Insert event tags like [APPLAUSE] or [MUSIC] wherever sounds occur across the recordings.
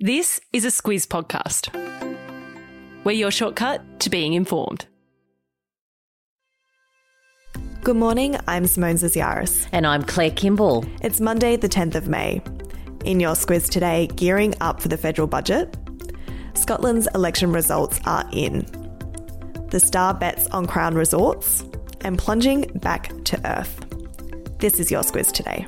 This is a Squiz podcast. We're your shortcut to being informed. Good morning, I'm Simone Zaziaris. And I'm Claire Kimball. It's Monday, the 10th of May. In your Squiz today, gearing up for the federal budget. Scotland's election results are in. The Star bets on Crown Resorts and plunging back to Earth. This is your Squiz today.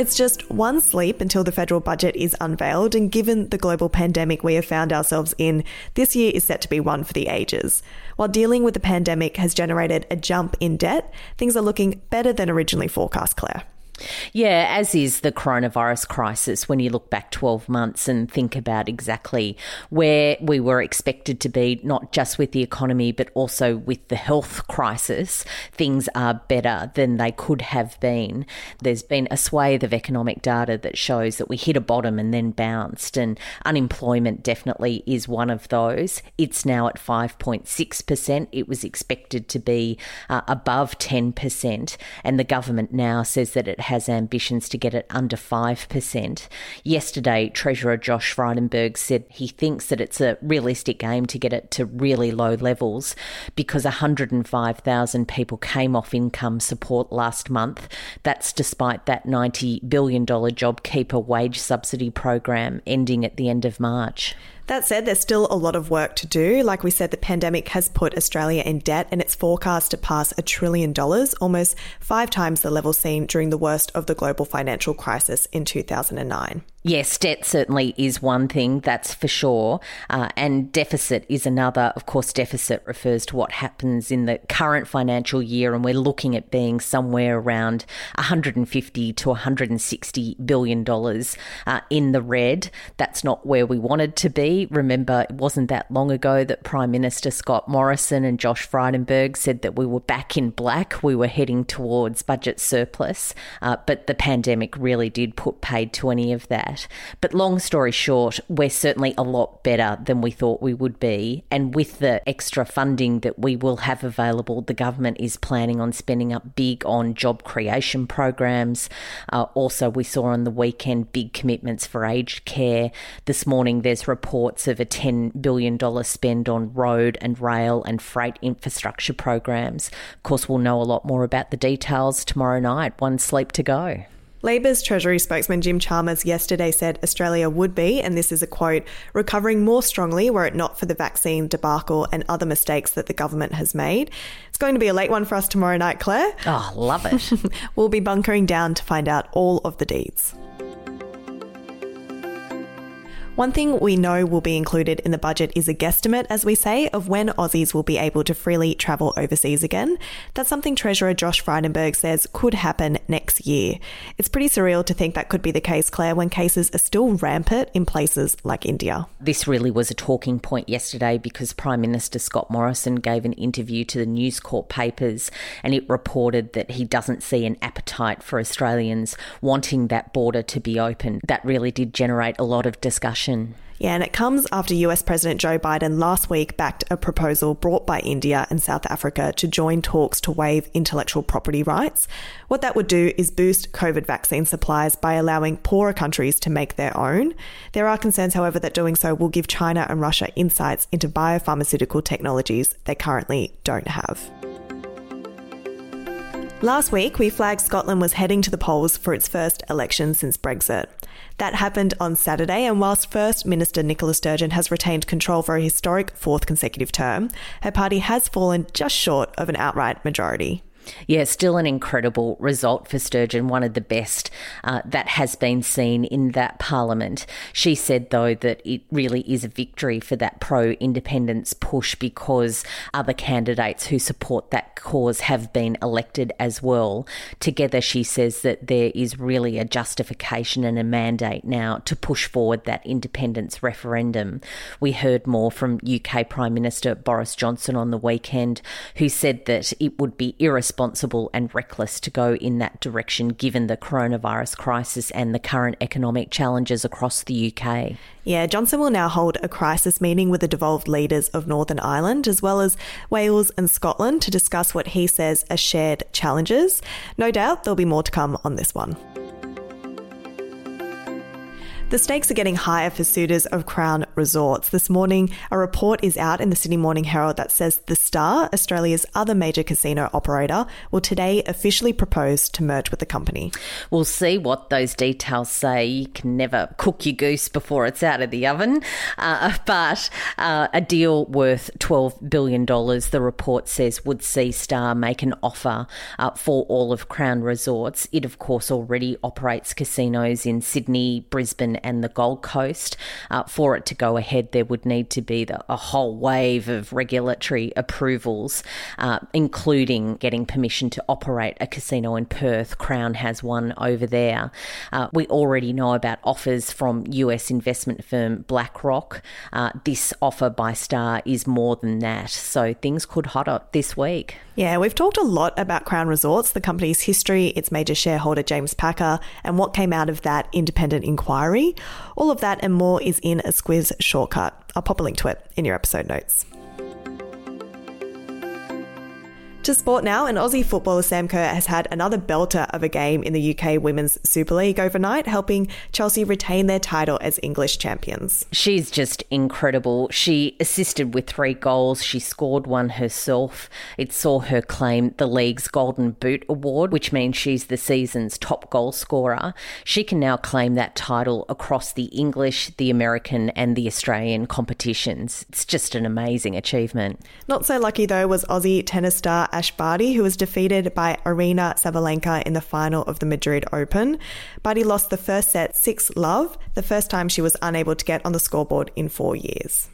It's just one sleep until the federal budget is unveiled, and given the global pandemic we have found ourselves in, this year is set to be one for the ages. While dealing with the pandemic has generated a jump in debt, things are looking better than originally forecast, Claire. Yeah, as is the coronavirus crisis when you look back 12 months and think about exactly where we were expected to be, not just with the economy, but also with the health crisis. Things are better than they could have been. There's been a swathe of economic data that shows that we hit a bottom and then bounced, and unemployment definitely is one of those. It's now at 5.6%. It was expected to be uh, above 10%, and the government now says that it has ambitions to get it under 5%. Yesterday, Treasurer Josh Frydenberg said he thinks that it's a realistic aim to get it to really low levels because 105,000 people came off income support last month. That's despite that $90 billion JobKeeper wage subsidy program ending at the end of March. That said, there's still a lot of work to do. Like we said, the pandemic has put Australia in debt and it's forecast to pass a trillion dollars, almost five times the level seen during the worst of the global financial crisis in 2009. Yes, debt certainly is one thing, that's for sure. Uh, and deficit is another. Of course, deficit refers to what happens in the current financial year, and we're looking at being somewhere around 150 to 160 billion dollars uh, in the red. That's not where we wanted to be. Remember, it wasn't that long ago that Prime Minister Scott Morrison and Josh Frydenberg said that we were back in black. We were heading towards budget surplus, uh, but the pandemic really did put paid to any of that that. But long story short, we're certainly a lot better than we thought we would be. And with the extra funding that we will have available, the government is planning on spending up big on job creation programs. Uh, also, we saw on the weekend big commitments for aged care. This morning, there's reports of a $10 billion spend on road and rail and freight infrastructure programs. Of course, we'll know a lot more about the details tomorrow night. One sleep to go. Labor's Treasury spokesman Jim Chalmers yesterday said Australia would be, and this is a quote, recovering more strongly were it not for the vaccine debacle and other mistakes that the government has made. It's going to be a late one for us tomorrow night, Claire. Oh, love it. [LAUGHS] we'll be bunkering down to find out all of the deeds. One thing we know will be included in the budget is a guesstimate, as we say, of when Aussies will be able to freely travel overseas again. That's something Treasurer Josh Frydenberg says could happen next year. It's pretty surreal to think that could be the case, Claire, when cases are still rampant in places like India. This really was a talking point yesterday because Prime Minister Scott Morrison gave an interview to the News Corp papers and it reported that he doesn't see an appetite for Australians wanting that border to be open. That really did generate a lot of discussion discussion. Yeah, and it comes after US President Joe Biden last week backed a proposal brought by India and South Africa to join talks to waive intellectual property rights. What that would do is boost COVID vaccine supplies by allowing poorer countries to make their own. There are concerns, however, that doing so will give China and Russia insights into biopharmaceutical technologies they currently don't have. Last week, we flagged Scotland was heading to the polls for its first election since Brexit. That happened on Saturday, and whilst First Minister Nicola Sturgeon has retained control for a historic fourth consecutive term, her party has fallen just short of an outright majority. Yeah, still an incredible result for Sturgeon, one of the best uh, that has been seen in that parliament. She said, though, that it really is a victory for that pro independence push because other candidates who support that cause have been elected as well. Together, she says that there is really a justification and a mandate now to push forward that independence referendum. We heard more from UK Prime Minister Boris Johnson on the weekend, who said that it would be irresponsible irresponsible and reckless to go in that direction given the coronavirus crisis and the current economic challenges across the UK. Yeah, Johnson will now hold a crisis meeting with the devolved leaders of Northern Ireland as well as Wales and Scotland to discuss what he says are shared challenges. No doubt there'll be more to come on this one. The stakes are getting higher for suitors of Crown Resorts. This morning, a report is out in the Sydney Morning Herald that says The Star, Australia's other major casino operator, will today officially propose to merge with the company. We'll see what those details say. You can never cook your goose before it's out of the oven. Uh, [LAUGHS] but uh, a deal worth $12 billion, the report says, would see Star make an offer uh, for all of Crown Resorts. It, of course, already operates casinos in Sydney, Brisbane, and the Gold Coast. Uh, for it to go ahead, there would need to be the, a whole wave of regulatory approvals, uh, including getting permission to operate a casino in Perth. Crown has one over there. Uh, we already know about offers from US investment firm BlackRock. Uh, this offer by Star is more than that, so things could hot up this week. Yeah, we've talked a lot about Crown Resorts, the company's history, its major shareholder James Packer, and what came out of that independent inquiry. All of that and more is in a Squiz shortcut. I'll pop a link to it in your episode notes. To sport now, and Aussie footballer Sam Kerr has had another belter of a game in the UK Women's Super League overnight, helping Chelsea retain their title as English champions. She's just incredible. She assisted with three goals. She scored one herself. It saw her claim the league's Golden Boot Award, which means she's the season's top goal scorer. She can now claim that title across the English, the American, and the Australian competitions. It's just an amazing achievement. Not so lucky, though, was Aussie tennis star Ash Barty, who was defeated by Aryna Sabalenka in the final of the Madrid Open. Barty lost the first set 6 love, the first time she was unable to get on the scoreboard in four years.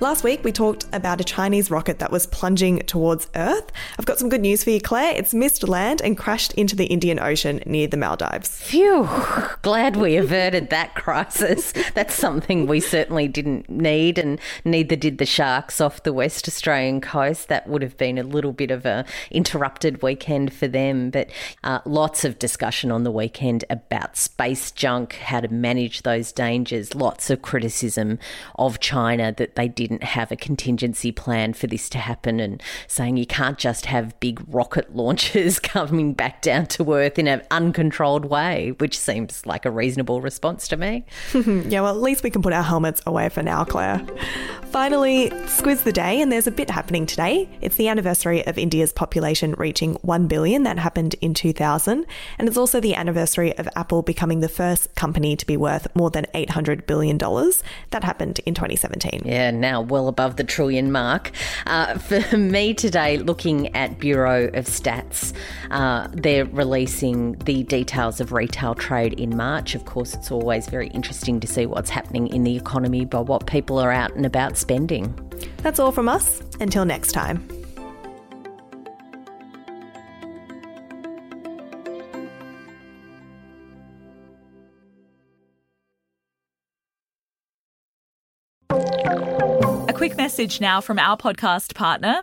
Last week, we talked about a Chinese rocket that was plunging towards Earth. I've got some good news for you, Claire. It's missed land and crashed into the Indian Ocean near the Maldives. Phew, [LAUGHS] glad we averted that crisis. [LAUGHS] That's something we certainly didn't need, and neither did the sharks off the West Australian coast. That would have been a little bit of a interrupted weekend for them, but uh, lots of discussion on the weekend about space junk, how to manage those dangers, lots of criticism of China that they did didn't have a contingency plan for this to happen and saying you can't just have big rocket [LAUGHS] launches coming back down to Earth in an uncontrolled way, which seems like a reasonable response to me. [LAUGHS] yeah, well, at least we can put our helmets away for now, Claire. Finally, squiz the day, and there's a bit happening today. It's the anniversary of India's population reaching 1 billion. That happened in 2000. And it's also the anniversary of Apple becoming the first company to be worth more than $800 billion. That happened in 2017. Yeah, now well above the trillion mark. Uh, for [LAUGHS] me today, looking at Bureau of Stats, uh, they're releasing the details of retail trade in March. Of course, it's always very interesting to see what's happening in the economy by what people are out and about spending. That's all from us. Until next time. Message now from our podcast partner,